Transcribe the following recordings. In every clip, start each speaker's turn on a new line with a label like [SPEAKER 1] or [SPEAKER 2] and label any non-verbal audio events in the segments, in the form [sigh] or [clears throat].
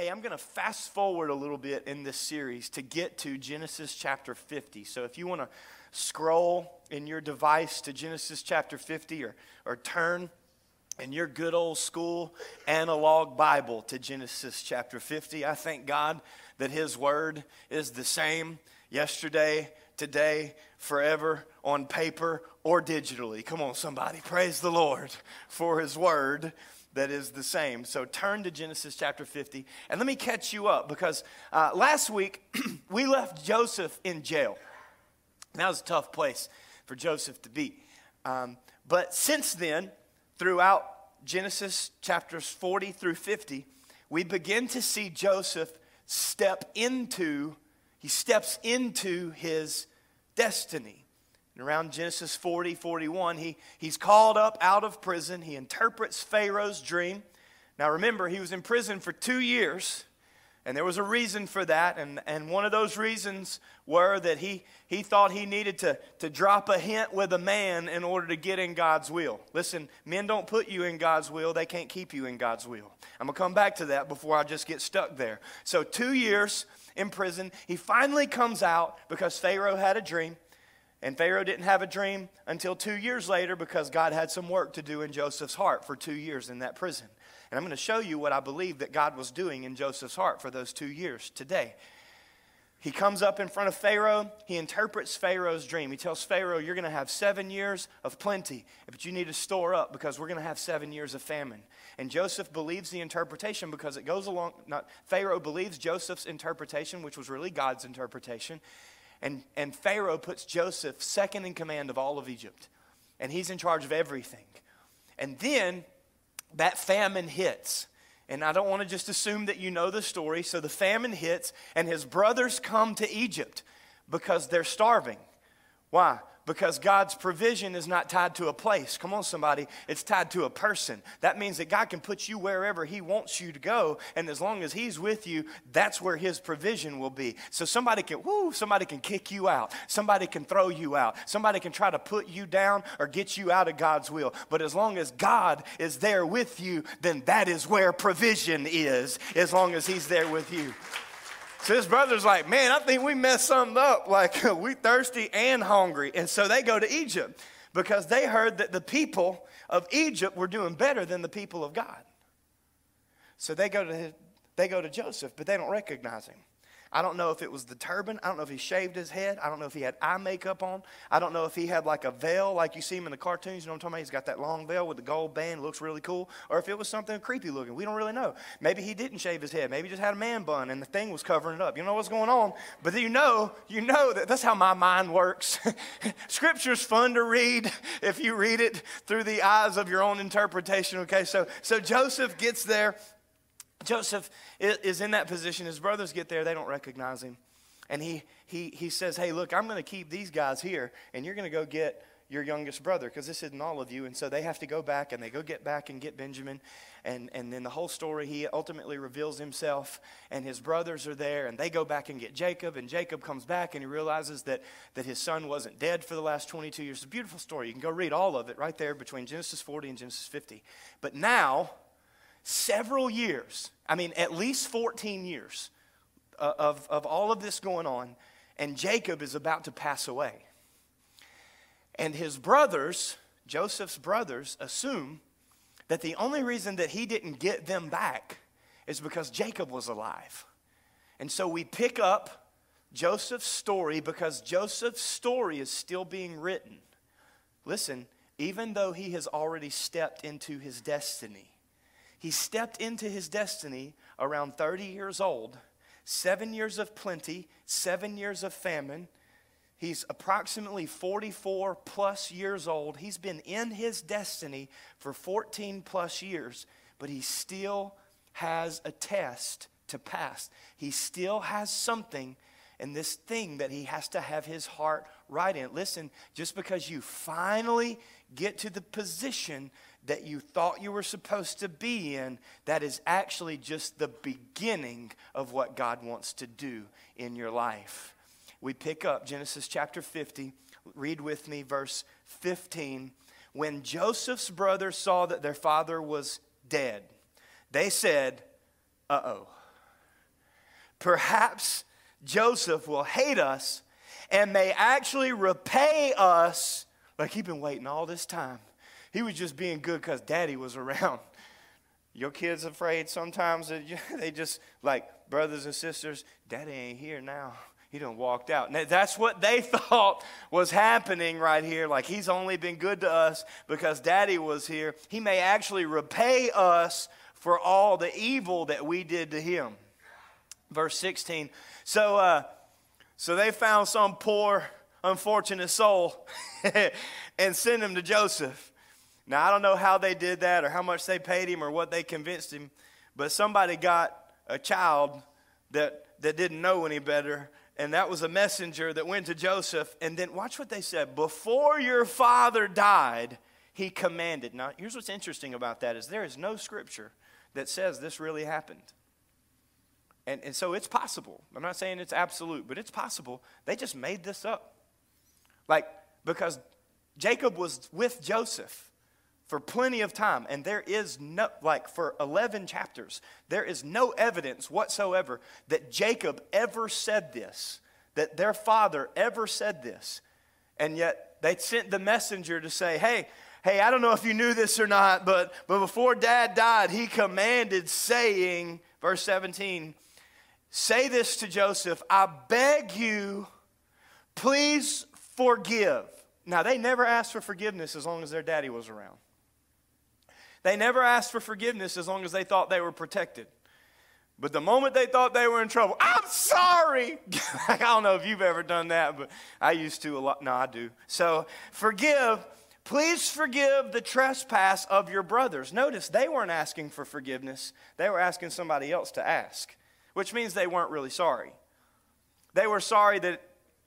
[SPEAKER 1] Hey, I'm going to fast forward a little bit in this series to get to Genesis chapter 50. So if you want to scroll in your device to Genesis chapter 50 or, or turn in your good old school analog Bible to Genesis chapter 50, I thank God that His Word is the same yesterday, today, forever, on paper or digitally. Come on, somebody. Praise the Lord for His Word that is the same. So turn to Genesis chapter 50 and let me catch you up because uh, last week [clears throat] we left Joseph in jail. That was a tough place for Joseph to be. Um, but since then, throughout Genesis chapters 40 through 50, we begin to see Joseph step into, he steps into his destiny. And around Genesis 40, 41, he, he's called up out of prison. He interprets Pharaoh's dream. Now remember, he was in prison for two years, and there was a reason for that. And, and one of those reasons were that he, he thought he needed to, to drop a hint with a man in order to get in God's will. Listen, men don't put you in God's will, they can't keep you in God's will. I'm going to come back to that before I just get stuck there. So, two years in prison. He finally comes out because Pharaoh had a dream. And Pharaoh didn't have a dream until two years later because God had some work to do in Joseph's heart for two years in that prison. And I'm going to show you what I believe that God was doing in Joseph's heart for those two years today. He comes up in front of Pharaoh. He interprets Pharaoh's dream. He tells Pharaoh, You're going to have seven years of plenty, but you need to store up because we're going to have seven years of famine. And Joseph believes the interpretation because it goes along, not, Pharaoh believes Joseph's interpretation, which was really God's interpretation. And, and Pharaoh puts Joseph second in command of all of Egypt. And he's in charge of everything. And then that famine hits. And I don't want to just assume that you know the story. So the famine hits, and his brothers come to Egypt because they're starving. Why? Because God's provision is not tied to a place. Come on, somebody. It's tied to a person. That means that God can put you wherever He wants you to go. And as long as He's with you, that's where His provision will be. So somebody can, whoo, somebody can kick you out. Somebody can throw you out. Somebody can try to put you down or get you out of God's will. But as long as God is there with you, then that is where provision is, as long as He's there with you. So his brother's like, man, I think we messed something up. [laughs] Like, we thirsty and hungry. And so they go to Egypt because they heard that the people of Egypt were doing better than the people of God. So they go to, they go to Joseph, but they don't recognize him. I don't know if it was the turban. I don't know if he shaved his head. I don't know if he had eye makeup on. I don't know if he had like a veil like you see him in the cartoons. You know what I'm talking about? He's got that long veil with the gold band. Looks really cool. Or if it was something creepy looking. We don't really know. Maybe he didn't shave his head. Maybe he just had a man bun and the thing was covering it up. You know what's going on. But you know, you know that that's how my mind works. [laughs] Scripture's fun to read [laughs] if you read it through the eyes of your own interpretation. Okay, so so Joseph gets there Joseph is in that position. His brothers get there, they don't recognize him. And he, he, he says, Hey, look, I'm going to keep these guys here, and you're going to go get your youngest brother because this isn't all of you. And so they have to go back and they go get back and get Benjamin. And, and then the whole story, he ultimately reveals himself, and his brothers are there, and they go back and get Jacob. And Jacob comes back and he realizes that, that his son wasn't dead for the last 22 years. It's a beautiful story. You can go read all of it right there between Genesis 40 and Genesis 50. But now, several years, I mean, at least 14 years uh, of, of all of this going on, and Jacob is about to pass away. And his brothers, Joseph's brothers, assume that the only reason that he didn't get them back is because Jacob was alive. And so we pick up Joseph's story because Joseph's story is still being written. Listen, even though he has already stepped into his destiny, he stepped into his destiny around 30 years old, seven years of plenty, seven years of famine. He's approximately 44 plus years old. He's been in his destiny for 14 plus years, but he still has a test to pass. He still has something and this thing that he has to have his heart right in. Listen, just because you finally get to the position that you thought you were supposed to be in, that is actually just the beginning of what God wants to do in your life. We pick up Genesis chapter 50. Read with me verse 15. When Joseph's brothers saw that their father was dead, they said, Uh oh. perhaps Joseph will hate us and may actually repay us. Like he'd been waiting all this time. He was just being good because daddy was around. [laughs] Your kids afraid sometimes that [laughs] they just like brothers and sisters, daddy ain't here now. He done walked out. Now, that's what they [laughs] thought was happening right here. Like he's only been good to us because daddy was here. He may actually repay us for all the evil that we did to him. Verse 16. So, uh, so they found some poor, unfortunate soul and sent him to Joseph. Now, I don't know how they did that or how much they paid him or what they convinced him, but somebody got a child that, that didn't know any better, and that was a messenger that went to Joseph. And then watch what they said before your father died, he commanded. Now, here's what's interesting about that is there is no scripture that says this really happened. And, and so it's possible. I'm not saying it's absolute, but it's possible. They just made this up. Like, because Jacob was with Joseph for plenty of time. And there is no, like for 11 chapters, there is no evidence whatsoever that Jacob ever said this, that their father ever said this. And yet they sent the messenger to say, hey, hey, I don't know if you knew this or not, but, but before dad died, he commanded, saying, verse 17, say this to Joseph, I beg you, please forgive. Now, they never asked for forgiveness as long as their daddy was around. They never asked for forgiveness as long as they thought they were protected. But the moment they thought they were in trouble, I'm sorry. [laughs] I don't know if you've ever done that, but I used to a lot. No, I do. So forgive. Please forgive the trespass of your brothers. Notice they weren't asking for forgiveness, they were asking somebody else to ask, which means they weren't really sorry. They were sorry that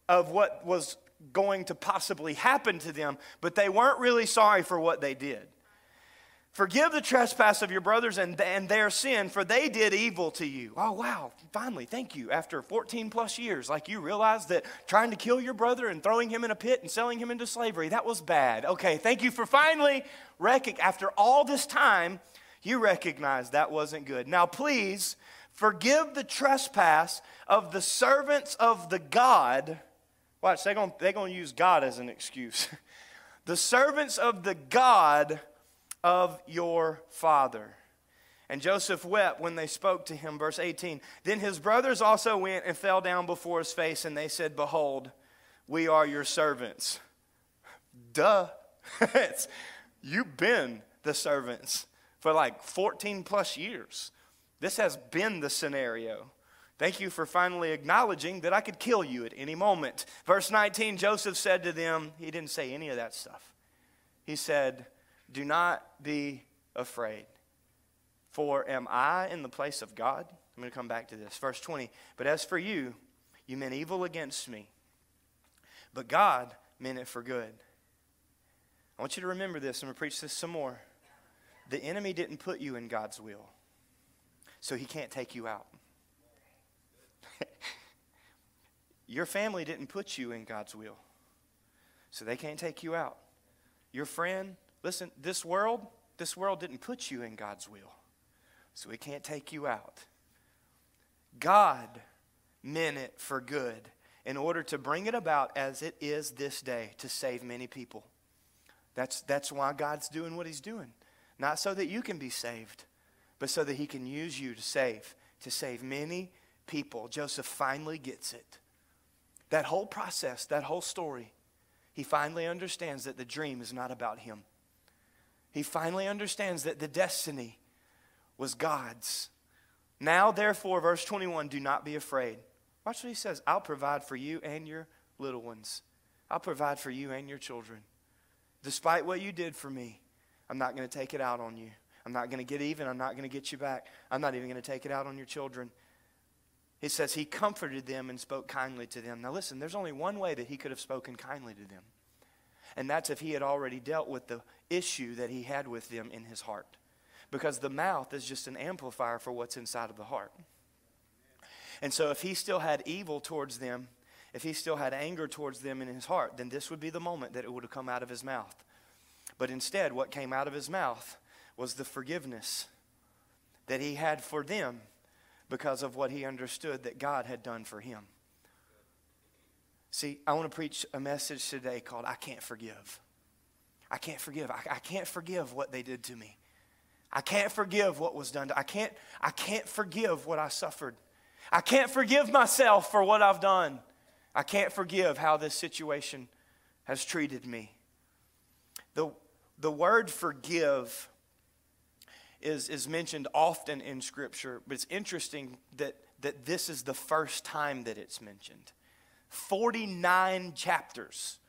[SPEAKER 1] of what was going to possibly happen to them, but they weren't really sorry for what they did. Forgive the trespass of your brothers and, and their sin, for they did evil to you. Oh, wow. Finally, thank you. After 14 plus years, like you realize that trying to kill your brother and throwing him in a pit and selling him into slavery, that was bad. Okay, thank you for finally, rec- after all this time, you recognize that wasn't good. Now, please forgive the trespass of the servants of the God. Watch, they're going to use God as an excuse. [laughs] the servants of the God of your father. And Joseph wept when they spoke to him. Verse 18. Then his brothers also went and fell down before his face, and they said, Behold, we are your servants. [laughs] Duh. You've been the servants for like 14 plus years. This has been the scenario. Thank you for finally acknowledging that I could kill you at any moment. Verse 19 Joseph said to them, he didn't say any of that stuff. He said, do not be afraid. For am I in the place of God? I'm going to come back to this. Verse 20. But as for you, you meant evil against me, but God meant it for good. I want you to remember this. I'm going to preach this some more. The enemy didn't put you in God's will, so he can't take you out. [laughs] Your family didn't put you in God's will, so they can't take you out. Your friend Listen, this world, this world didn't put you in God's will, so it can't take you out. God meant it for good in order to bring it about as it is this day to save many people. That's, that's why God's doing what He's doing. Not so that you can be saved, but so that He can use you to save, to save many people. Joseph finally gets it. That whole process, that whole story, he finally understands that the dream is not about him. He finally understands that the destiny was God's. Now, therefore, verse 21 do not be afraid. Watch what he says I'll provide for you and your little ones, I'll provide for you and your children. Despite what you did for me, I'm not going to take it out on you. I'm not going to get even. I'm not going to get you back. I'm not even going to take it out on your children. He says he comforted them and spoke kindly to them. Now, listen, there's only one way that he could have spoken kindly to them and that's if he had already dealt with the issue that he had with them in his heart. Because the mouth is just an amplifier for what's inside of the heart. And so if he still had evil towards them, if he still had anger towards them in his heart, then this would be the moment that it would have come out of his mouth. But instead, what came out of his mouth was the forgiveness that he had for them because of what he understood that God had done for him. See, I want to preach a message today called I Can't Forgive. I can't forgive. I, I can't forgive what they did to me. I can't forgive what was done to I can't I can't forgive what I suffered. I can't forgive myself for what I've done. I can't forgive how this situation has treated me. The, the word forgive is, is mentioned often in Scripture, but it's interesting that, that this is the first time that it's mentioned. 49 chapters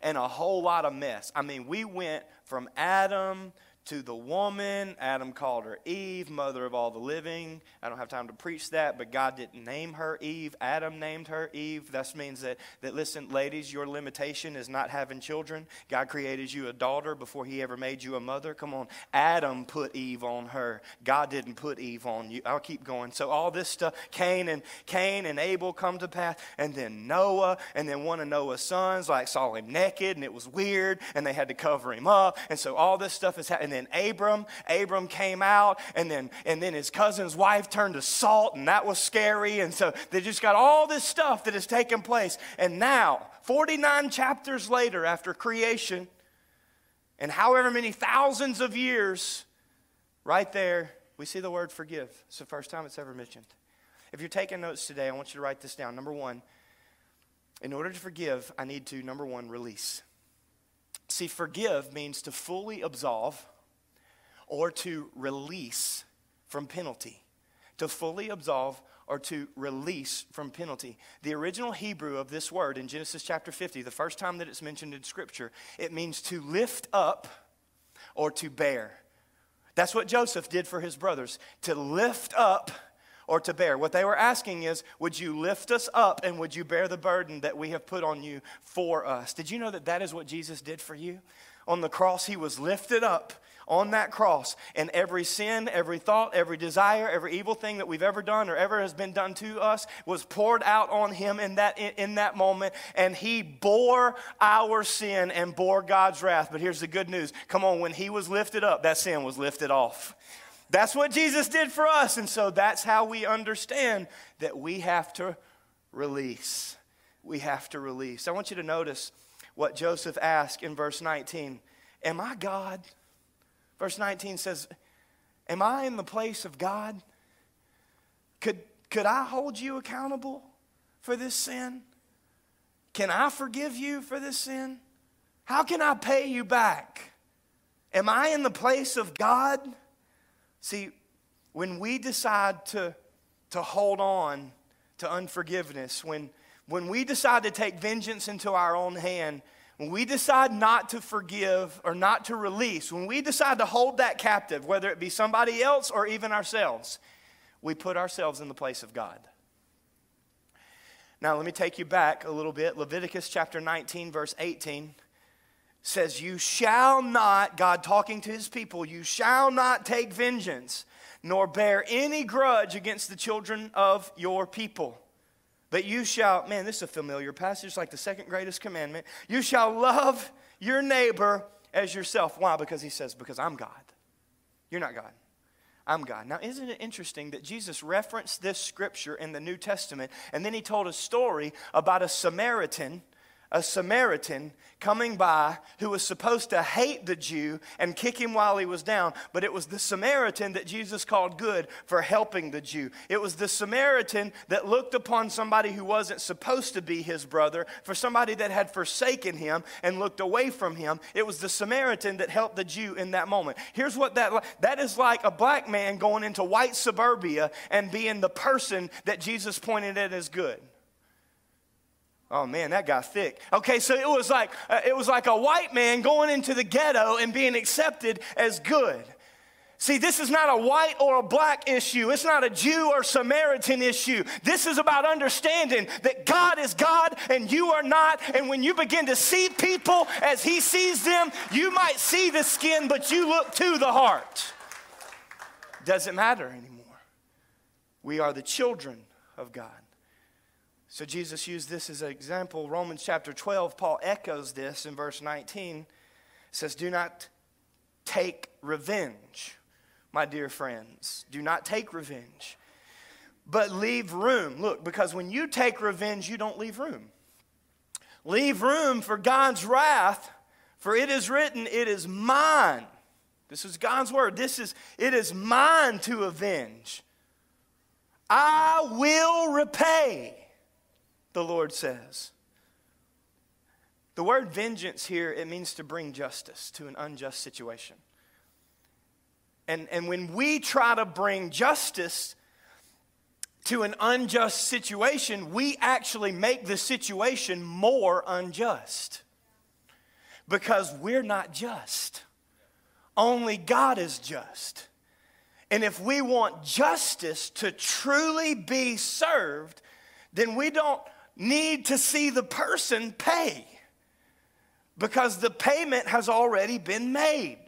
[SPEAKER 1] and a whole lot of mess. I mean, we went from Adam to the woman. Adam called her Eve, mother of all the living. I don't have time to preach that, but God didn't name her Eve. Adam named her Eve. That means that, that listen, ladies, your limitation is not having children. God created you a daughter before he ever made you a mother. Come on. Adam put Eve on her. God didn't put Eve on you. I'll keep going. So all this stuff, Cain and Cain and Abel come to pass, and then Noah, and then one of Noah's sons like saw him naked, and it was weird, and they had to cover him up. And so all this stuff is happening then Abram, Abram came out, and then and then his cousin's wife turned to salt, and that was scary. And so they just got all this stuff that has taken place. And now, 49 chapters later, after creation, and however many thousands of years, right there, we see the word forgive. It's the first time it's ever mentioned. If you're taking notes today, I want you to write this down. Number one, in order to forgive, I need to, number one, release. See, forgive means to fully absolve or to release from penalty. To fully absolve or to release from penalty. The original Hebrew of this word in Genesis chapter 50, the first time that it's mentioned in Scripture, it means to lift up or to bear. That's what Joseph did for his brothers, to lift up or to bear. What they were asking is, would you lift us up and would you bear the burden that we have put on you for us? Did you know that that is what Jesus did for you? On the cross, he was lifted up on that cross, and every sin, every thought, every desire, every evil thing that we've ever done or ever has been done to us was poured out on him in that, in, that moment, and he bore our sin and bore God's wrath. But here's the good news come on, when he was lifted up, that sin was lifted off. That's what Jesus did for us, and so that's how we understand that we have to release. We have to release. I want you to notice what Joseph asked in verse 19 Am I God? Verse 19 says, Am I in the place of God? Could, could I hold you accountable for this sin? Can I forgive you for this sin? How can I pay you back? Am I in the place of God? See, when we decide to, to hold on to unforgiveness, when, when we decide to take vengeance into our own hand, when we decide not to forgive or not to release, when we decide to hold that captive, whether it be somebody else or even ourselves, we put ourselves in the place of God. Now, let me take you back a little bit. Leviticus chapter 19, verse 18 says, You shall not, God talking to his people, you shall not take vengeance, nor bear any grudge against the children of your people but you shall, man, this is a familiar passage, like the second greatest commandment. You shall love your neighbor as yourself. Why? Because he says, Because I'm God. You're not God. I'm God. Now, isn't it interesting that Jesus referenced this scripture in the New Testament and then he told a story about a Samaritan a Samaritan coming by who was supposed to hate the Jew and kick him while he was down, but it was the Samaritan that Jesus called good for helping the Jew. It was the Samaritan that looked upon somebody who wasn't supposed to be his brother, for somebody that had forsaken him and looked away from him. It was the Samaritan that helped the Jew in that moment. Here's what that that is like a black man going into white suburbia and being the person that Jesus pointed at as good. Oh man, that got thick. Okay, so it was like uh, it was like a white man going into the ghetto and being accepted as good. See, this is not a white or a black issue. It's not a Jew or Samaritan issue. This is about understanding that God is God and you are not. And when you begin to see people as He sees them, you might see the skin, but you look to the heart. Doesn't matter anymore. We are the children of God. So Jesus used this as an example. Romans chapter 12, Paul echoes this in verse 19. It says, Do not take revenge, my dear friends. Do not take revenge. but leave room. Look, because when you take revenge, you don't leave room. Leave room for God's wrath, for it is written, It is mine. This is God's word. This is, it is mine to avenge. I will repay, the Lord says. The word vengeance here, it means to bring justice to an unjust situation. And, and when we try to bring justice to an unjust situation, we actually make the situation more unjust because we're not just. Only God is just. And if we want justice to truly be served, then we don't need to see the person pay because the payment has already been made.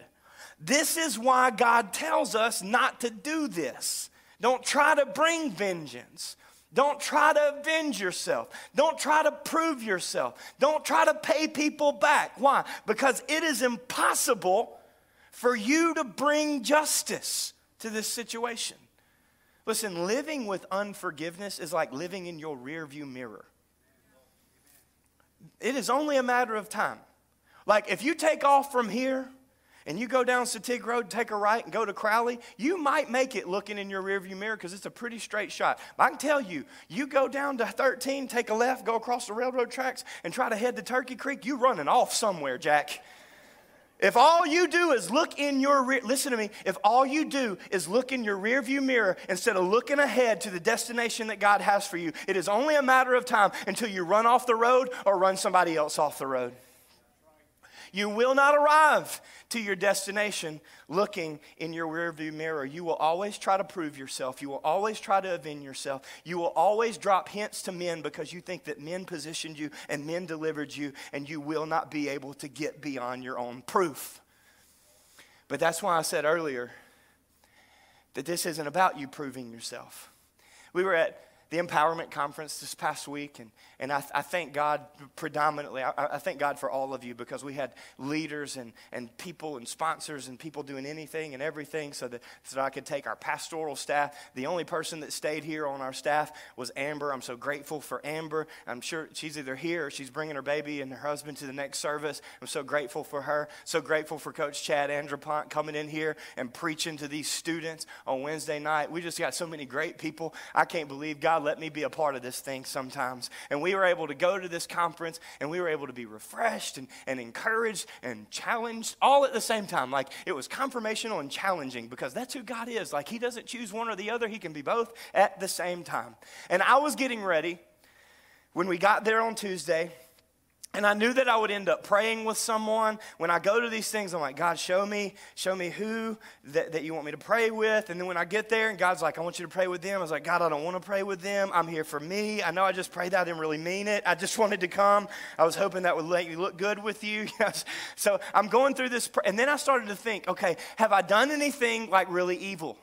[SPEAKER 1] This is why God tells us not to do this. Don't try to bring vengeance. Don't try to avenge yourself. Don't try to prove yourself. Don't try to pay people back. Why? Because it is impossible for you to bring justice to this situation. Listen, living with unforgiveness is like living in your rearview mirror. It is only a matter of time. Like if you take off from here and you go down Satig Road, take a right, and go to Crowley, you might make it looking in your rearview mirror because it's a pretty straight shot. But I can tell you, you go down to 13, take a left, go across the railroad tracks, and try to head to Turkey Creek, you running off somewhere, Jack. If all you do is look in your rear, listen to me, if all you do is look in your rearview mirror instead of looking ahead to the destination that God has for you, it is only a matter of time until you run off the road or run somebody else off the road. You will not arrive to your destination looking in your rearview mirror. You will always try to prove yourself. You will always try to avenge yourself. You will always drop hints to men because you think that men positioned you and men delivered you, and you will not be able to get beyond your own proof. But that's why I said earlier that this isn't about you proving yourself. We were at the empowerment conference this past week, and, and I, I thank God predominantly. I, I, thank God for all of you because we had leaders and, and people and sponsors and people doing anything and everything so that, so that I could take our pastoral staff. The only person that stayed here on our staff was Amber. I'm so grateful for Amber. I'm sure she's either here or she's bringing her baby and her husband to the next service. I'm so grateful for her. So grateful for Coach Chad Andrepont coming in here and preaching to these students on Wednesday night. We just got so many great people. I can't believe God let me be a part of this thing sometimes. And we were able to go to this conference and we were able to be refreshed and, and encouraged and challenged all at the same time. Like it was confirmational and challenging because that's who God is. Like He doesn't choose one or the other, He can be both at the same time. And I was getting ready when we got there on Tuesday and I knew that I would end up praying with someone. When I go to these things, I'm like, God, show me, show me who that, that you want me to pray with. And then when I get there and God's like, I want you to pray with them, I was like, God, I don't want to pray with them. I'm here for me. I know I just prayed that. I didn't really mean it. I just [laughs] wanted to come. I was hoping that would let you look good with you. [laughs] so I'm going through this. And then I started to think, okay, have I done anything like really evil?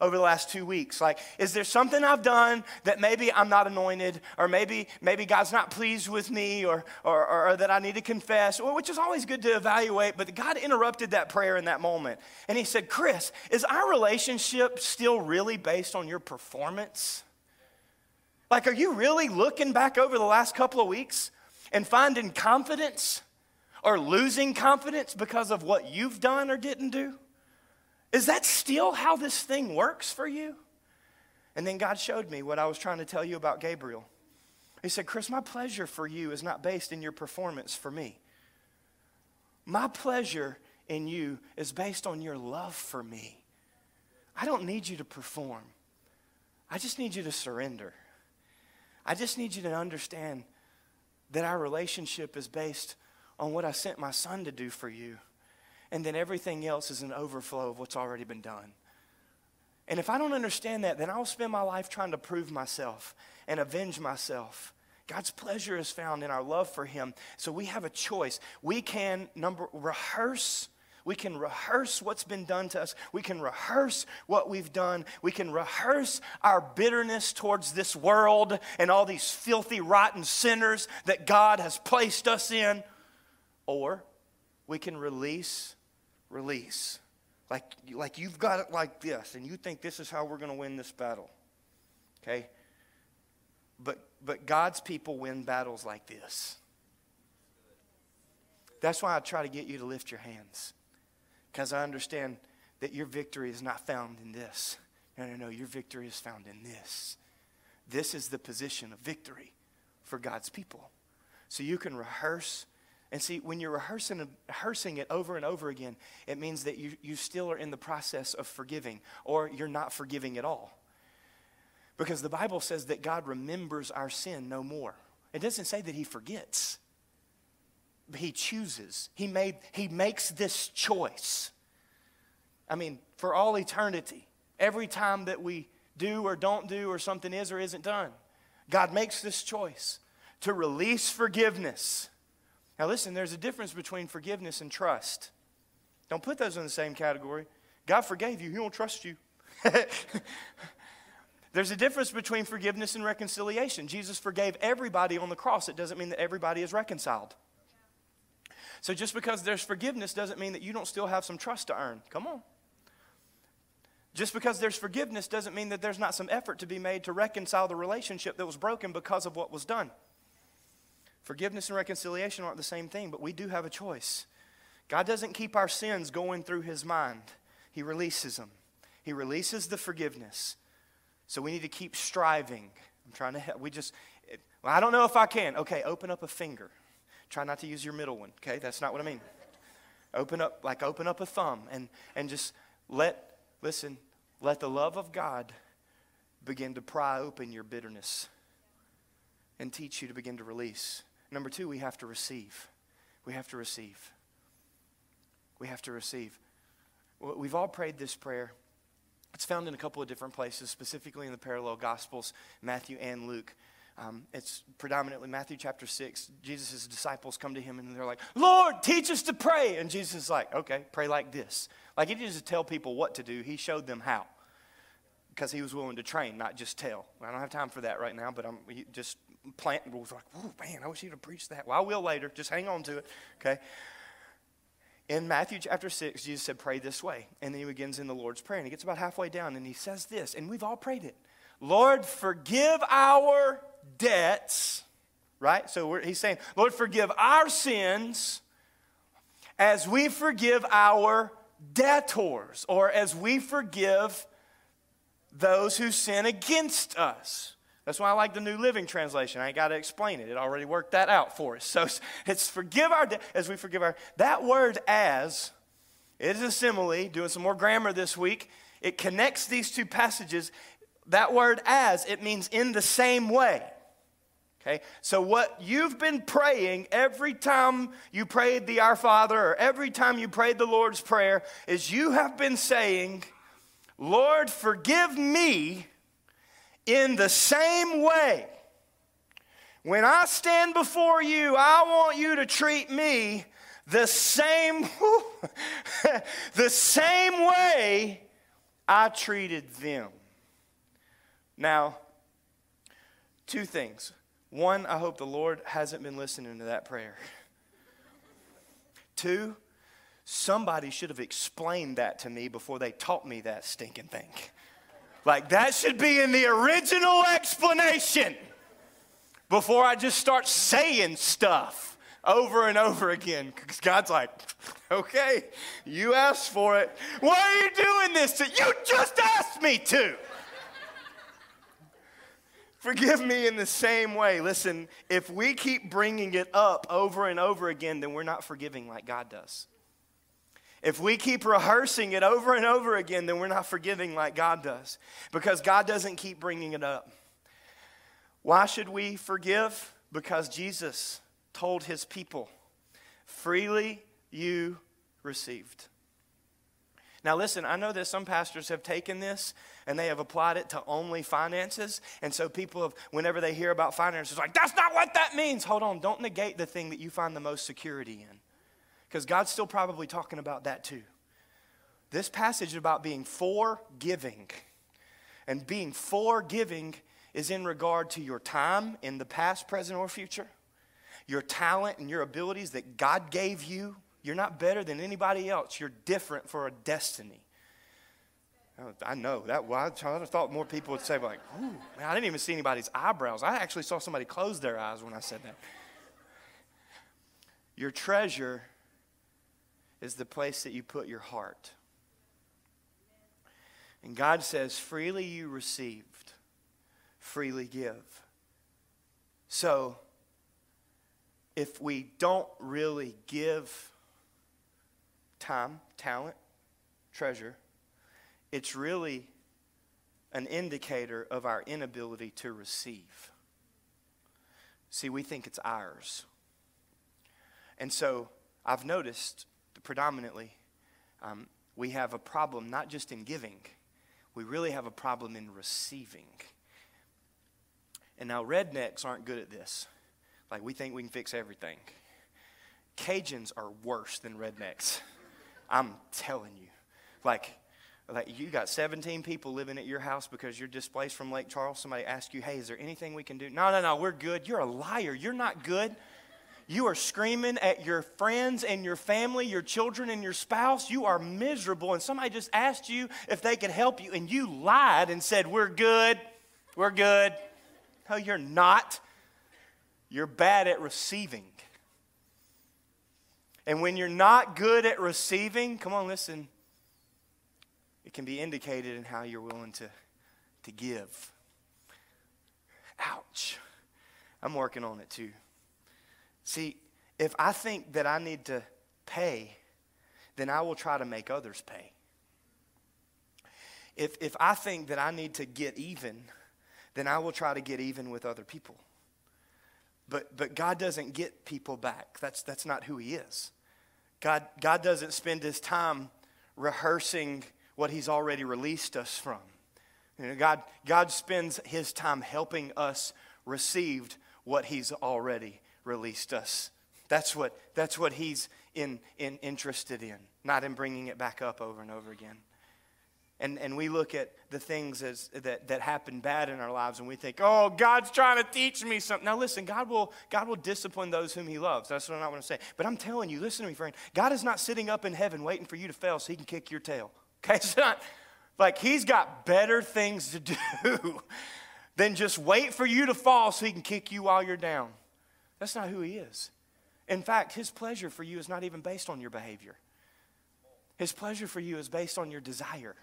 [SPEAKER 1] Over the last two weeks? Like, is there something I've done that maybe I'm not anointed, or maybe maybe God's not pleased with me, or or, or that I need to confess? Which is always good to evaluate. But God interrupted that prayer in that moment, and He said, "Chris, is our relationship still really based on your performance? Like, are you really looking back over the last couple of weeks and finding confidence?" Or losing confidence because of what you've done or didn't do? Is that still how this thing works for you? And then God showed me what I was trying to tell you about Gabriel. He said, Chris, my pleasure for you is not based in your performance for me. My pleasure in you is based on your love for me. I don't need you to perform, I just need you to surrender. I just need you to understand that our relationship is based on what I sent my son to do for you and then everything else is an overflow of what's already been done. And if I don't understand that, then I'll spend my life trying to prove myself and avenge myself. God's pleasure is found in our love for Him. So we have a choice. We can number rehearse. We can rehearse what's been done to us. We can rehearse what we've done. We can rehearse our bitterness towards this world and all these filthy, rotten sinners that God has placed us in. Or we can release release. Like, like you've got it like this, and you think this is how we're going to win this battle. Okay? But, but God's people win battles like this. That's why I try to get you to lift your hands. Because I understand that your victory is not found in this. No, no, no. Your victory is found in this. This is the position of victory for God's people. So you can rehearse. And see, when you're rehearsing, rehearsing it over and over again, it means that you, you still are in the process of forgiving, or you're not forgiving at all. Because the Bible says that God remembers our sin no more. It doesn't say that He forgets, He chooses. He, made, he makes this choice. I mean, for all eternity, every time that we do or don't do or something is or isn't done, God makes this choice to release forgiveness. Now, listen, there's a difference between forgiveness and trust. Don't put those in the same category. God forgave you, He won't trust you. [laughs] there's a difference between forgiveness and reconciliation. Jesus forgave everybody on the cross. It doesn't mean that everybody is reconciled. So just because there's forgiveness doesn't mean that you don't still have some trust to earn. Come on. Just because there's forgiveness doesn't mean that there's not some effort to be made to reconcile the relationship that was broken because of what was done. Forgiveness and reconciliation aren't the same thing, but we do have a choice. God doesn't keep our sins going through his mind, he releases them. He releases the forgiveness. So we need to keep striving. I'm trying to help. We just, well, I don't know if I can. Okay, open up a finger. Try not to use your middle one, okay? That's not what I mean. Open up, like open up a thumb and, and just let, listen, let the love of God begin to pry open your bitterness and teach you to begin to release. Number two, we have to receive. We have to receive. We have to receive. We've all prayed this prayer. It's found in a couple of different places, specifically in the parallel Gospels, Matthew and Luke. Um, it's predominantly Matthew chapter 6. Jesus' disciples come to him and they're like, Lord, teach us to pray. And Jesus is like, okay, pray like this. Like he didn't just tell people what to do, he showed them how. Because he was willing to train, not just tell. I don't have time for that right now, but I'm just planting. Was like, oh man, I wish you'd have preached that. Well, I will later. Just hang on to it. Okay. In Matthew chapter 6, Jesus said, Pray this way. And then he begins in the Lord's Prayer. And he gets about halfway down and he says this, and we've all prayed it Lord, forgive our debts, right? So he's saying, Lord, forgive our sins as we forgive our debtors, or as we forgive those who sin against us. That's why I like the New Living Translation. I ain't got to explain it. It already worked that out for us. [laughs] So it's forgive our as we forgive our. That word as, it is a simile. Doing some more grammar this week. It connects these two passages. That word as, it means in the same way. Okay? So, what you've been praying every time you prayed the Our Father or every time you prayed the Lord's Prayer is you have been saying, Lord, forgive me in the same way. When I stand before you, I want you to treat me the same, [laughs] the same way I treated them. Now, two things. One, I hope the Lord hasn't been listening to that prayer. [laughs] Two, somebody should have explained that to me before they taught me that stinking thing. Like, that should be in the original explanation before I just start saying stuff over and over again. Because God's like, okay, you asked for it. Why are you doing this? To? You just asked me to. Forgive me in the same way. Listen, if we keep bringing it up over and over again, then we're not forgiving like God does. If we keep rehearsing it over and over again, then we're not forgiving like God does because God doesn't keep bringing it up. Why should we forgive? Because Jesus told his people, freely you received. Now, listen, I know that some pastors have taken this and they have applied it to only finances. And so people have, whenever they hear about finances, like, that's not what that means. Hold on, don't negate the thing that you find the most security in. Because God's still probably talking about that too. This passage is about being for giving. And being for giving is in regard to your time in the past, present, or future, your talent and your abilities that God gave you. You're not better than anybody else, you're different for a destiny. I know that. Well, I thought more people would say, like, ooh, man, I didn't even see anybody's eyebrows. I actually saw somebody close their eyes when I said that. Your treasure is the place that you put your heart. And God says, freely you received, freely give. So, if we don't really give time, talent, treasure, it's really an indicator of our inability to receive. See, we think it's ours. And so I've noticed predominantly um, we have a problem not just in giving, we really have a problem in receiving. And now, rednecks aren't good at this. Like, we think we can fix everything. Cajuns are worse than rednecks. I'm telling you. Like, like you got 17 people living at your house because you're displaced from Lake Charles. Somebody asks you, hey, is there anything we can do? No, no, no, we're good. You're a liar. You're not good. You are screaming at your friends and your family, your children and your spouse. You are miserable. And somebody just asked you if they could help you, and you lied and said, We're good. We're good. No, you're not. You're bad at receiving. And when you're not good at receiving, come on, listen, it can be indicated in how you're willing to, to give. Ouch. I'm working on it too. See, if I think that I need to pay, then I will try to make others pay. If, if I think that I need to get even, then I will try to get even with other people. But, but God doesn't get people back. That's, that's not who He is. God, God doesn't spend His time rehearsing what He's already released us from. You know, God, God spends His time helping us receive what He's already released us. That's what, that's what He's in, in, interested in, not in bringing it back up over and over again and, and we look at the things as, that, that happen bad in our lives and we think, oh, God's trying to teach me something. Now, listen, God will, God will discipline those whom He loves. That's what I want to say. But I'm telling you, listen to me, friend. God is not sitting up in heaven waiting for you to fail so He can kick your tail. [laughs] Okay? It's not like He's got better things to [laughs] do than just wait for you to fall so He can kick you while you're down. That's not who He is. In fact, His pleasure for you is not even based on your behavior, His pleasure for you is based on your desire.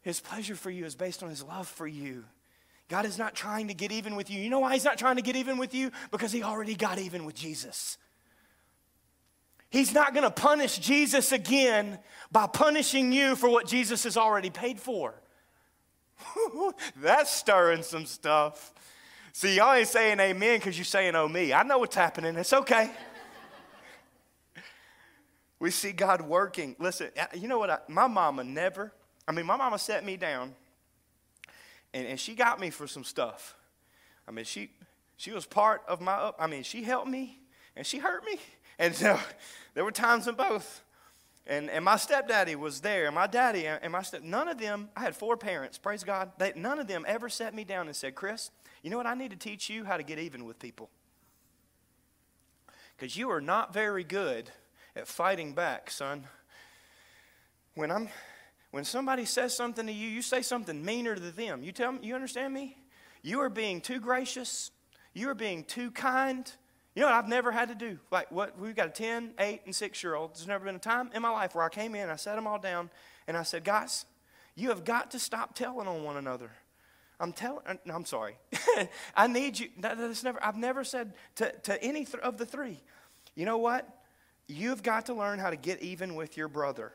[SPEAKER 1] His pleasure for you is based on His love for you. God is not trying to get even with you. You know why He's not trying to get even with you? Because He already got even with Jesus. He's not going to punish Jesus again by punishing you for what Jesus has already paid for. [laughs] That's stirring some stuff. See, y'all ain't saying amen because you're saying oh me. I know what's happening. It's okay. [laughs] we see God working. Listen, you know what? I, my mama never I mean, my mama set me down and, and she got me for some stuff. I mean, she, she was part of my up. I mean, she helped me and she hurt me. [laughs] And so there were times in both. And, and my stepdaddy was there, and my daddy and my step, none of them, I had four parents, praise God, they, none of them ever set me down and said, Chris, you know what, I need to teach you how to get even with people. Because you are not very good at fighting back, son. When I'm, when somebody says something to you, you say something meaner to them. You tell them, you understand me? You are being too gracious. You are being too kind. You know what I've never had to do? Like what we've got a 10, 8, and 6 year old. There's never been a time in my life where I came in, I sat them all down, and I said, guys, you have got to stop telling on one another. I'm telling, uh, I'm sorry. [laughs] I need you. That's never, I've never said to, to any th- of the three, you know what? You've got to learn how to get even with your brother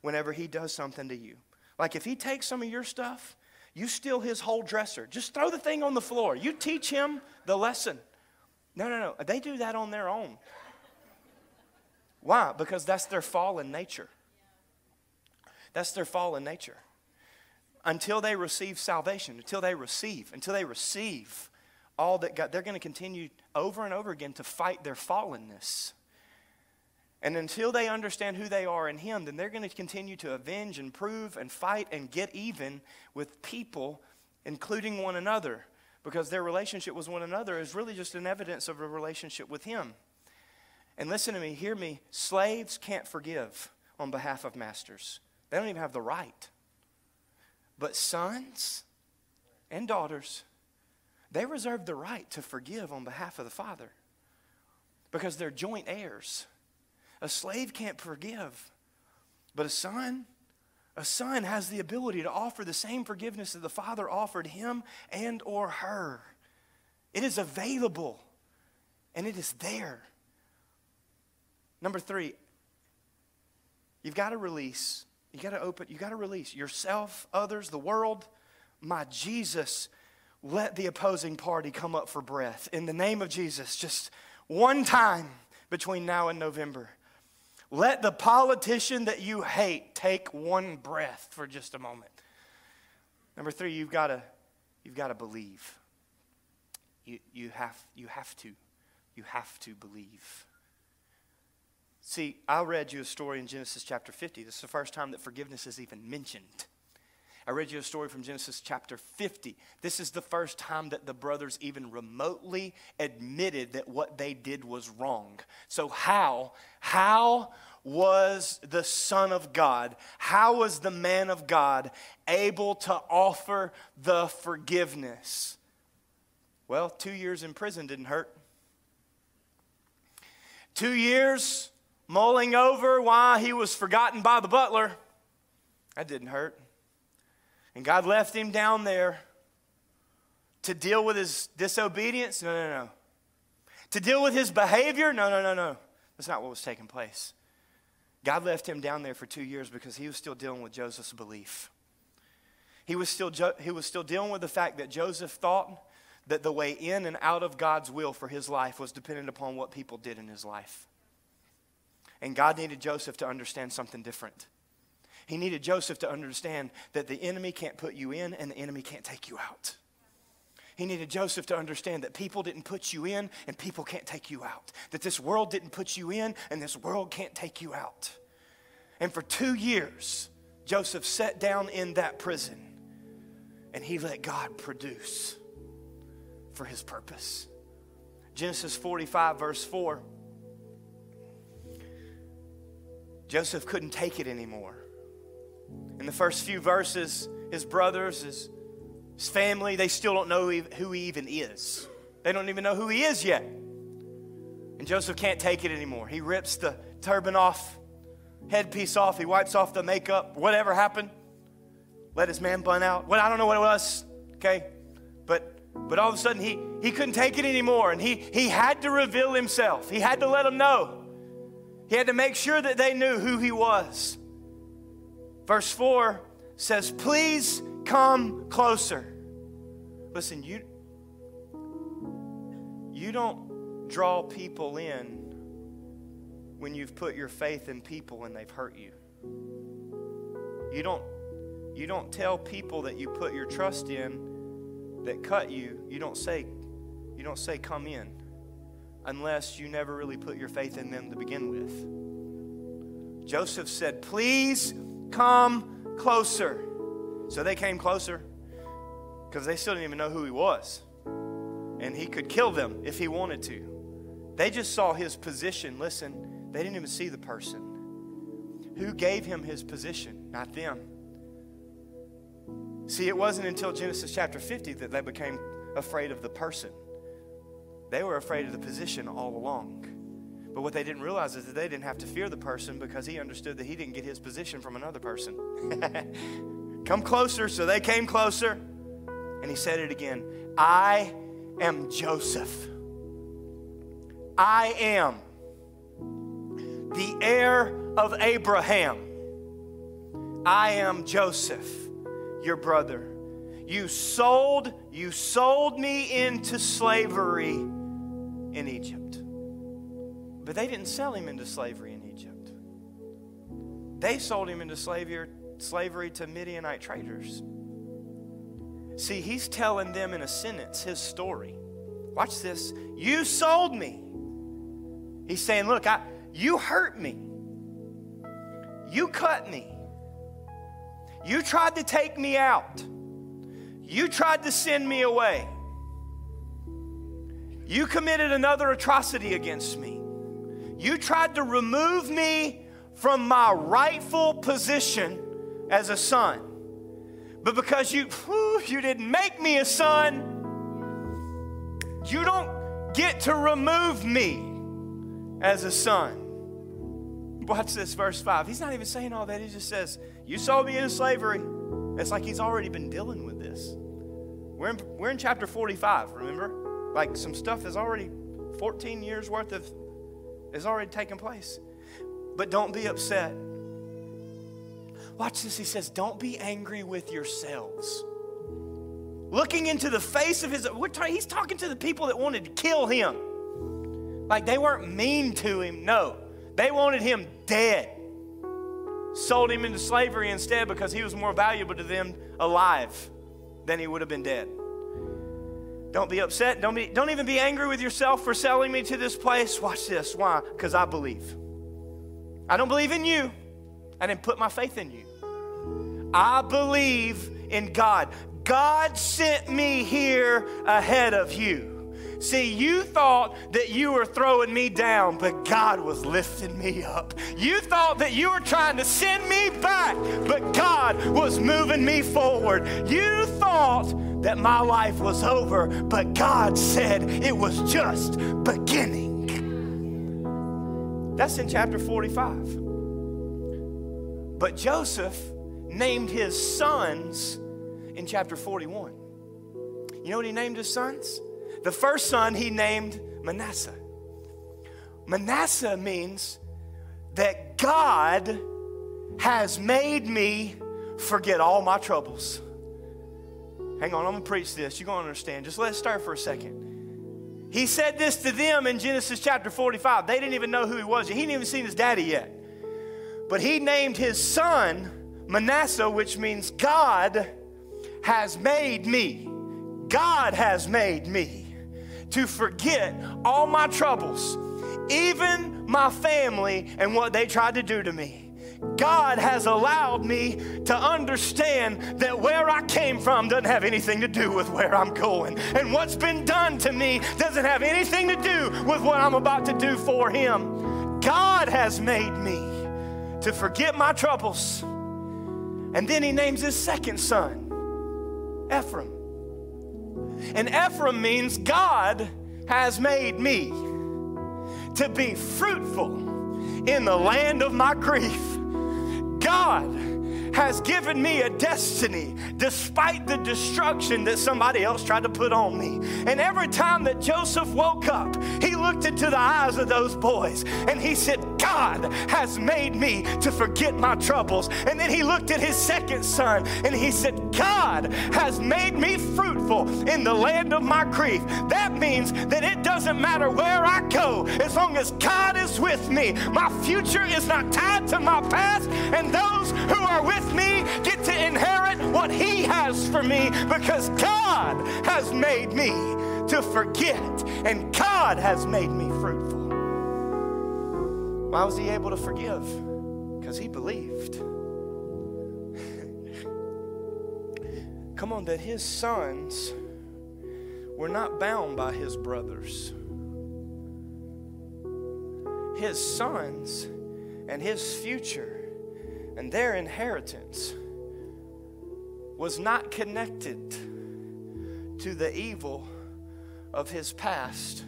[SPEAKER 1] whenever he does something to you. Like if he takes some of your stuff, you steal his whole dresser. Just throw the thing on the floor. You teach him the lesson. No, no, no. They do that on their own. Why? Because that's their fallen nature. That's their fallen nature. Until they receive salvation, until they receive, until they receive all that God, they're going to continue over and over again to fight their fallenness. And until they understand who they are in Him, then they're going to continue to avenge and prove and fight and get even with people, including one another, because their relationship with one another is really just an evidence of a relationship with Him. And listen to me, hear me slaves can't forgive on behalf of masters, they don't even have the right. But sons and daughters, they reserve the right to forgive on behalf of the father because they're joint heirs. A slave can't forgive, but a son, a son has the ability to offer the same forgiveness that the father offered him and or her. It is available and it is there. Number 3, you've got to release. You got to open, you got to release yourself, others, the world. My Jesus, let the opposing party come up for breath. In the name of Jesus, just one time between now and November. Let the politician that you hate take one breath for just a moment. Number three, you've got to, you've got to believe. You, you, have, you have to. You have to believe. See, I read you a story in Genesis chapter 50. This is the first time that forgiveness is even mentioned. I read you a story from Genesis chapter 50. This is the first time that the brothers even remotely admitted that what they did was wrong. So, how, how was the Son of God, how was the man of God able to offer the forgiveness? Well, two years in prison didn't hurt. Two years mulling over why he was forgotten by the butler, that didn't hurt. And God left him down there to deal with his disobedience? No, no, no. To deal with his behavior? No, no, no, no. That's not what was taking place. God left him down there for two years because he was still dealing with Joseph's belief. He was still, he was still dealing with the fact that Joseph thought that the way in and out of God's will for his life was dependent upon what people did in his life. And God needed Joseph to understand something different. He needed Joseph to understand that the enemy can't put you in and the enemy can't take you out. He needed Joseph to understand that people didn't put you in and people can't take you out. That this world didn't put you in and this world can't take you out. And for two years, Joseph sat down in that prison and he let God produce for his purpose. Genesis 45, verse 4. Joseph couldn't take it anymore. In the first few verses, his brothers, his, his family, they still don't know who he even is. They don't even know who he is yet. And Joseph can't take it anymore. He rips the turban off, headpiece off, he wipes off the makeup, whatever happened. Let his man bun out. Well, I don't know what it was, okay? But but all of a sudden he he couldn't take it anymore and he he had to reveal himself. He had to let them know. He had to make sure that they knew who he was. Verse 4 says, Please come closer. Listen, you, you don't draw people in when you've put your faith in people and they've hurt you. You don't, you don't tell people that you put your trust in that cut you, you don't say, you don't say, come in, unless you never really put your faith in them to begin with. Joseph said, Please Come closer. So they came closer because they still didn't even know who he was. And he could kill them if he wanted to. They just saw his position. Listen, they didn't even see the person. Who gave him his position? Not them. See, it wasn't until Genesis chapter 50 that they became afraid of the person. They were afraid of the position all along. But what they didn't realize is that they didn't have to fear the person because he understood that he didn't get his position from another person. [laughs] Come closer. So they came closer. And he said it again I am Joseph. I am the heir of Abraham. I am Joseph, your brother. You sold, you sold me into slavery in Egypt. But they didn't sell him into slavery in Egypt. They sold him into slavery, slavery to Midianite traders. See, he's telling them in a sentence his story. Watch this. You sold me. He's saying, Look, I, you hurt me. You cut me. You tried to take me out. You tried to send me away. You committed another atrocity against me. You tried to remove me from my rightful position as a son. But because you, whew, you didn't make me a son, you don't get to remove me as a son. Watch this, verse 5. He's not even saying all that. He just says, You saw me in slavery. It's like he's already been dealing with this. We're in, we're in chapter 45, remember? Like some stuff has already, 14 years worth of, has already taken place. But don't be upset. Watch this. He says, Don't be angry with yourselves. Looking into the face of his, he's talking to the people that wanted to kill him. Like they weren't mean to him, no. They wanted him dead. Sold him into slavery instead because he was more valuable to them alive than he would have been dead. Don't be upset. Don't, be, don't even be angry with yourself for selling me to this place. Watch this. Why? Because I believe. I don't believe in you. I didn't put my faith in you. I believe in God. God sent me here ahead of you. See, you thought that you were throwing me down, but God was lifting me up. You thought that you were trying to send me back, but God was moving me forward. You thought that my life was over, but God said it was just beginning. That's in chapter 45. But Joseph named his sons in chapter 41. You know what he named his sons? The first son he named Manasseh. Manasseh means that God has made me forget all my troubles. Hang on, I'm gonna preach this. You're gonna understand. Just let it start for a second. He said this to them in Genesis chapter 45. They didn't even know who he was. He didn't even seen his daddy yet. But he named his son Manasseh, which means God has made me. God has made me to forget all my troubles, even my family and what they tried to do to me. God has allowed me to understand that where I came from doesn't have anything to do with where I'm going. And what's been done to me doesn't have anything to do with what I'm about to do for Him. God has made me to forget my troubles. And then He names His second son, Ephraim. And Ephraim means God has made me to be fruitful in the land of my grief. God has given me a destiny despite the destruction that somebody else tried to put on me. And every time that Joseph woke up, he looked into the eyes of those boys and he said, God has made me to forget my troubles. And then he looked at his second son and he said, God has made me fruitful in the land of my grief. That means that it doesn't matter where I go, as long as God is with me. My future is not tied to my past, and those who are with me get to inherit what He has for me because God has made me to forget, and God has made me fruitful. Why was he able to forgive? Because he believed. [laughs] Come on, that his sons were not bound by his brothers. His sons and his future and their inheritance was not connected to the evil of his past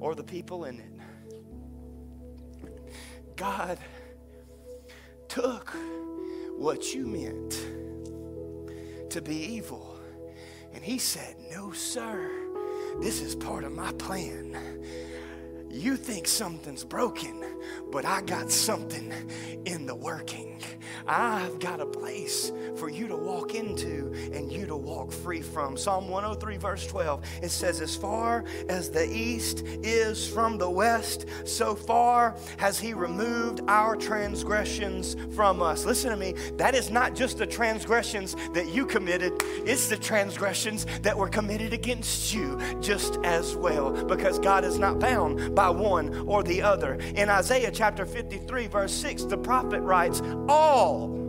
[SPEAKER 1] or the people in it. God took what you meant to be evil and he said, No, sir, this is part of my plan. You think something's broken, but I got something in the working. I've got a place for you to walk into and you to walk free from. Psalm 103, verse 12, it says, As far as the east is from the west, so far has he removed our transgressions from us. Listen to me, that is not just the transgressions that you committed, it's the transgressions that were committed against you just as well, because God is not bound by one or the other. In Isaiah chapter 53, verse 6, the prophet writes, All all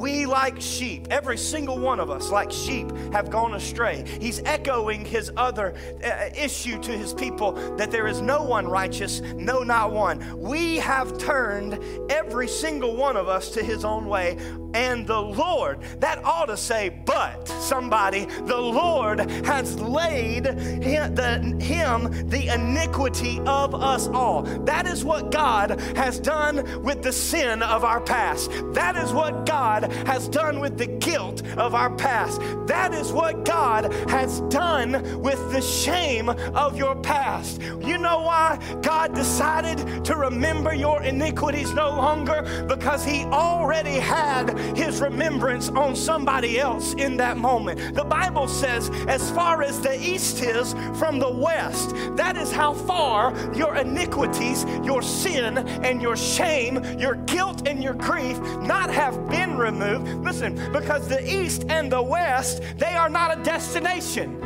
[SPEAKER 1] we, like sheep, every single one of us, like sheep, have gone astray. He's echoing his other uh, issue to his people that there is no one righteous, no, not one. We have turned every single one of us to his own way and the Lord. That ought to say, but somebody, the Lord has laid him the, him the iniquity of us all. That is what God has done with the sin of our past. That is what God has done with the guilt of our past. That is what God has done with the shame of your past. You know why God decided to remember your iniquities no longer? Because He already had His remembrance on somebody else in that moment. The Bible says, as far as the east is from the west, that is how far your iniquities, your sin, and your shame, your guilt, and your grief not have been removed. Listen, because the east and the west, they are not a destination.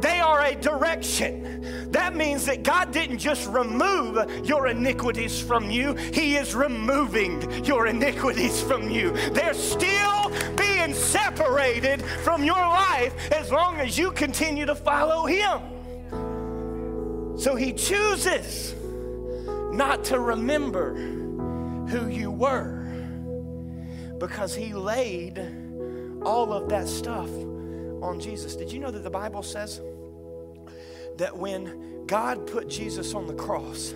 [SPEAKER 1] They are a direction. That means that God didn't just remove your iniquities from you, He is removing your iniquities from you. They're still being separated from your life as long as you continue to follow Him. So He chooses not to remember who you were because He laid all of that stuff on Jesus. Did you know that the Bible says that when God put Jesus on the cross,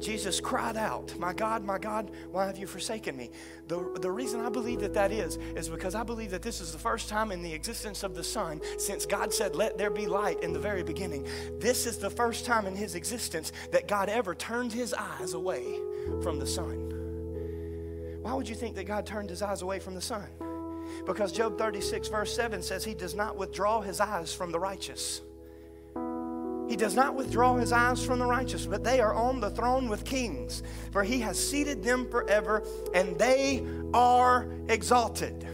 [SPEAKER 1] Jesus cried out, My God, my God, why have you forsaken me? The, the reason I believe that that is, is because I believe that this is the first time in the existence of the Son since God said, Let there be light in the very beginning. This is the first time in his existence that God ever turned his eyes away from the Son. Why would you think that God turned his eyes away from the Son? Because Job 36, verse 7 says, He does not withdraw His eyes from the righteous. He does not withdraw his eyes from the righteous, but they are on the throne with kings, for he has seated them forever, and they are exalted.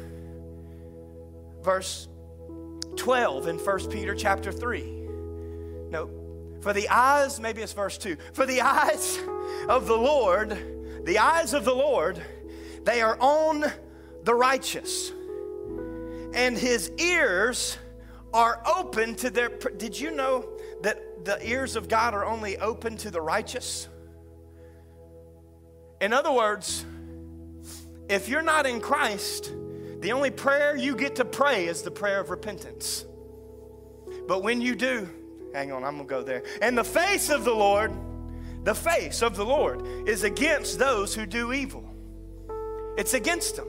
[SPEAKER 1] Verse 12 in 1 Peter chapter 3. No, for the eyes, maybe it's verse 2. For the eyes of the Lord, the eyes of the Lord, they are on the righteous and his ears are open to their. Did you know that the ears of God are only open to the righteous? In other words, if you're not in Christ, the only prayer you get to pray is the prayer of repentance. But when you do, hang on, I'm gonna go there. And the face of the Lord, the face of the Lord is against those who do evil. It's against them.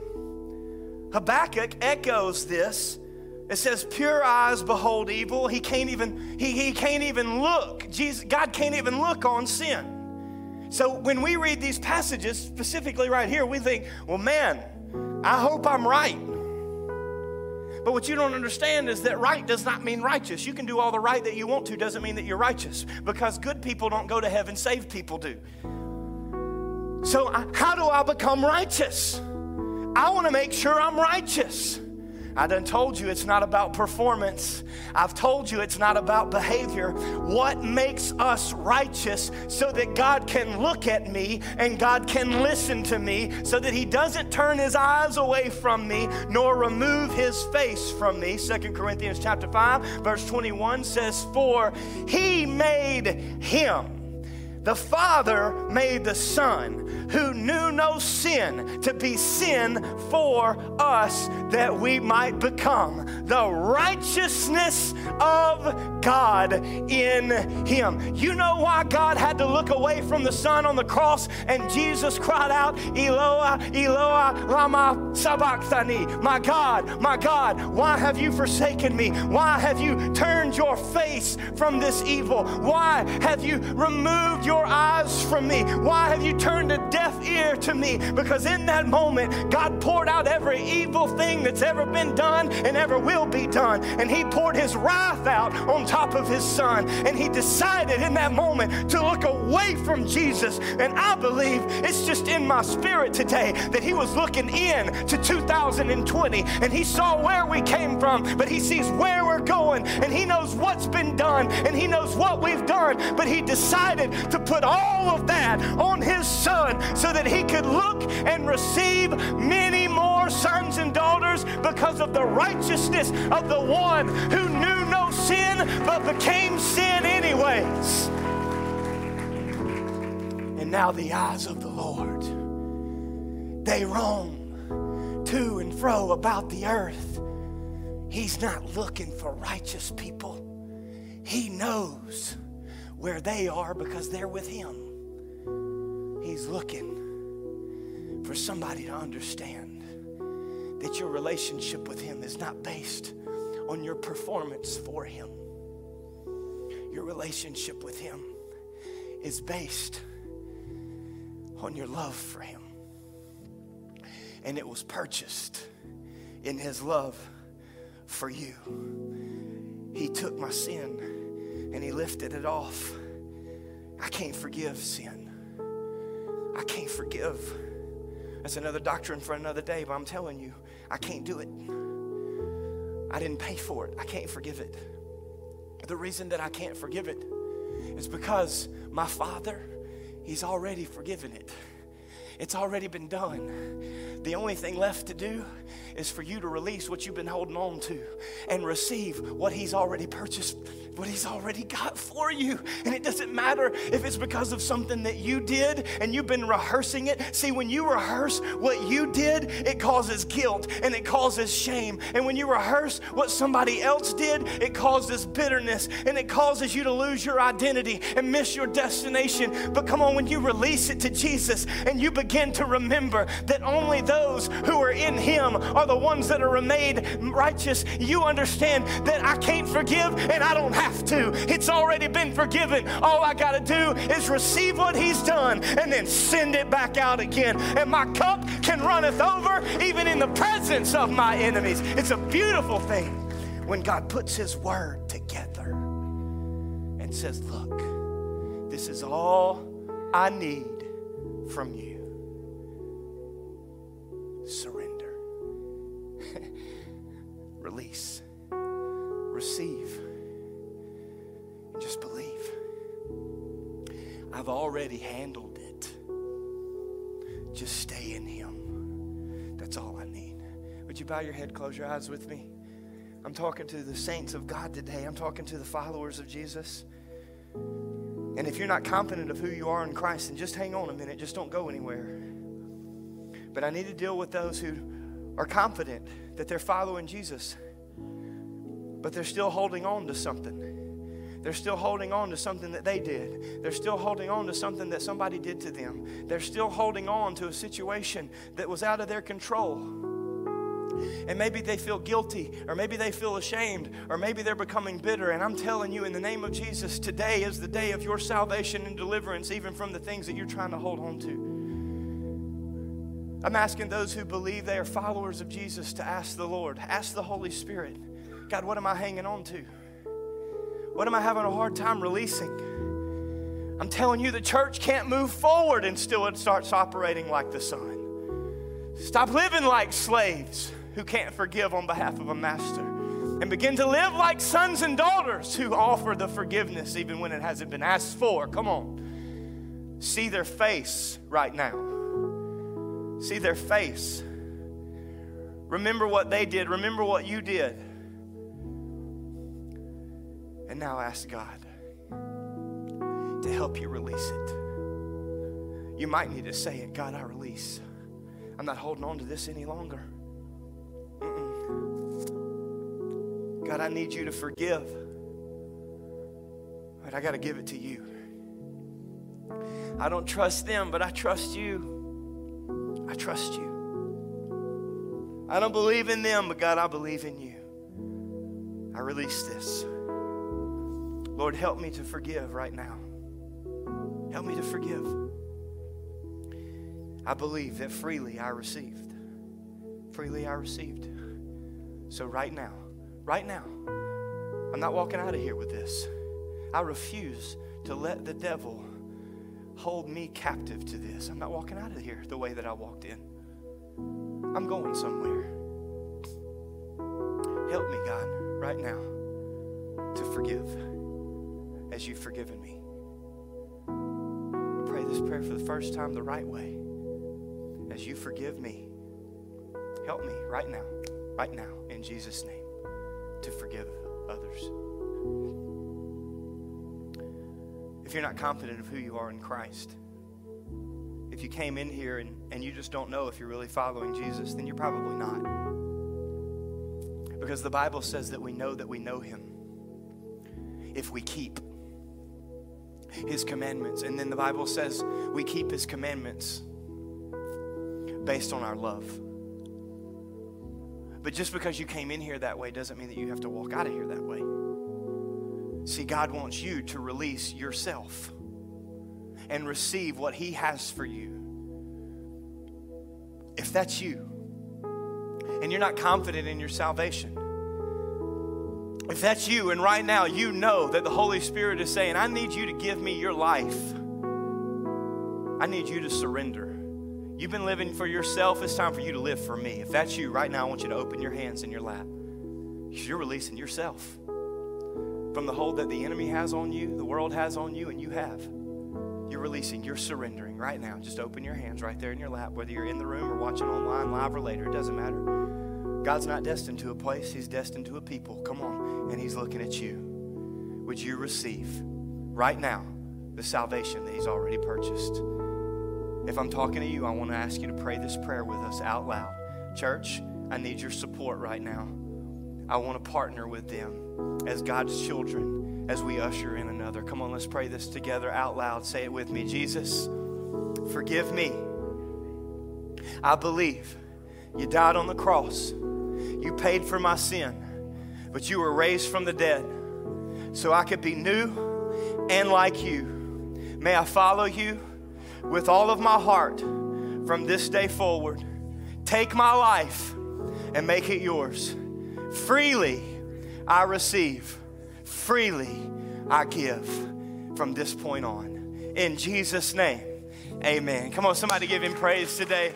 [SPEAKER 1] Habakkuk echoes this. It says, pure eyes behold evil. He can't even, he, he can't even look. Jesus, God can't even look on sin. So when we read these passages, specifically right here, we think, well, man, I hope I'm right. But what you don't understand is that right does not mean righteous. You can do all the right that you want to, doesn't mean that you're righteous. Because good people don't go to heaven, saved people do. So, how do I become righteous? I want to make sure I'm righteous. I done told you it's not about performance. I've told you it's not about behavior. What makes us righteous so that God can look at me and God can listen to me so that he doesn't turn his eyes away from me nor remove his face from me. Second Corinthians chapter 5 verse 21 says for he made him the Father made the Son, who knew no sin, to be sin for us that we might become the righteousness of God in Him. You know why God had to look away from the Son on the cross and Jesus cried out, Eloah, Eloah, Lama Sabachthani. My God, my God, why have you forsaken me? Why have you turned your face from this evil? Why have you removed your eyes from me? Why have you turned a deaf ear to me? Because in that moment, God poured out every evil thing that's ever been done and ever will be done. And He poured His wrath out on top of His Son. And He decided in that moment to look away from Jesus. And I believe it's just in my spirit today that He was looking in to 2020 and He saw where we came from, but He sees where we're going and He knows what's been done and He knows what we've done. But He decided to put all of that on his son so that he could look and receive many more sons and daughters because of the righteousness of the one who knew no sin but became sin anyways. And now the eyes of the Lord, they roam to and fro about the earth, He's not looking for righteous people. He knows where they are because they're with Him. He's looking for somebody to understand that your relationship with Him is not based on your performance for Him. Your relationship with Him is based on your love for Him. And it was purchased in His love for you. He took my sin and He lifted it off. I can't forgive sin. I can't forgive. That's another doctrine for another day, but I'm telling you, I can't do it. I didn't pay for it. I can't forgive it. The reason that I can't forgive it is because my Father, He's already forgiven it. It's already been done. The only thing left to do is for you to release what you've been holding on to and receive what He's already purchased, what He's already got for you. And it doesn't matter if it's because of something that you did and you've been rehearsing it. See, when you rehearse what you did, it causes guilt and it causes shame. And when you rehearse what somebody else did, it causes bitterness and it causes you to lose your identity and miss your destination. But come on, when you release it to Jesus and you begin to remember that only those who are in Him are the ones that are made righteous, you understand that I can't forgive and I don't have to. It's already been forgiven. All I got to do is receive what He's done and then send it back out again. And my cup can runneth over even in the presence of my enemies. It's a beautiful thing when God puts His word together and says, Look, this is all I need from you. Surrender [laughs] release, receive, and just believe. I've already handled it. Just stay in Him. That's all I need. Would you bow your head, close your eyes with me? I'm talking to the saints of God today. I'm talking to the followers of Jesus. And if you're not confident of who you are in Christ, then just hang on a minute. Just don't go anywhere. But I need to deal with those who are confident that they're following Jesus, but they're still holding on to something. They're still holding on to something that they did. They're still holding on to something that somebody did to them. They're still holding on to a situation that was out of their control. And maybe they feel guilty, or maybe they feel ashamed, or maybe they're becoming bitter. And I'm telling you, in the name of Jesus, today is the day of your salvation and deliverance, even from the things that you're trying to hold on to. I'm asking those who believe they are followers of Jesus to ask the Lord, ask the Holy Spirit, God, what am I hanging on to? What am I having a hard time releasing? I'm telling you, the church can't move forward until it starts operating like the Son. Stop living like slaves who can't forgive on behalf of a master and begin to live like sons and daughters who offer the forgiveness even when it hasn't been asked for. Come on. See their face right now. See their face. Remember what they did. Remember what you did. And now ask God to help you release it. You might need to say it God, I release. I'm not holding on to this any longer. Mm-mm. God, I need you to forgive. But I got to give it to you. I don't trust them, but I trust you. I trust you. I don't believe in them, but God, I believe in you. I release this. Lord, help me to forgive right now. Help me to forgive. I believe that freely I received. Freely I received. So, right now, right now, I'm not walking out of here with this. I refuse to let the devil hold me captive to this. I'm not walking out of here the way that I walked in. I'm going somewhere. Help me, God, right now to forgive as you've forgiven me. Pray this prayer for the first time the right way. As you forgive me, help me right now, right now, in Jesus' name, to forgive others. If you're not confident of who you are in Christ, if you came in here and, and you just don't know if you're really following Jesus, then you're probably not. Because the Bible says that we know that we know him if we keep his commandments. And then the Bible says we keep his commandments based on our love. But just because you came in here that way doesn't mean that you have to walk out of here that way. See, God wants you to release yourself and receive what He has for you. If that's you, and you're not confident in your salvation, if that's you, and right now you know that the Holy Spirit is saying, I need you to give me your life, I need you to surrender. You've been living for yourself, it's time for you to live for me. If that's you, right now I want you to open your hands in your lap. Because you're releasing yourself from the hold that the enemy has on you, the world has on you, and you have. You're releasing, you're surrendering right now. Just open your hands right there in your lap, whether you're in the room or watching online, live or later, it doesn't matter. God's not destined to a place, He's destined to a people. Come on, and He's looking at you. Would you receive right now the salvation that He's already purchased? If I'm talking to you, I want to ask you to pray this prayer with us out loud. Church, I need your support right now. I want to partner with them as God's children as we usher in another. Come on, let's pray this together out loud. Say it with me Jesus, forgive me. I believe you died on the cross, you paid for my sin, but you were raised from the dead so I could be new and like you. May I follow you with all of my heart from this day forward. Take my life and make it yours. Freely I receive, freely I give from this point on. In Jesus' name, amen. Come on, somebody give him praise today.